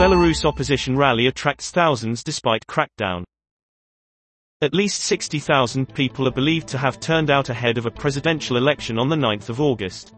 Belarus opposition rally attracts thousands despite crackdown. At least 60,000 people are believed to have turned out ahead of a presidential election on the 9th of August.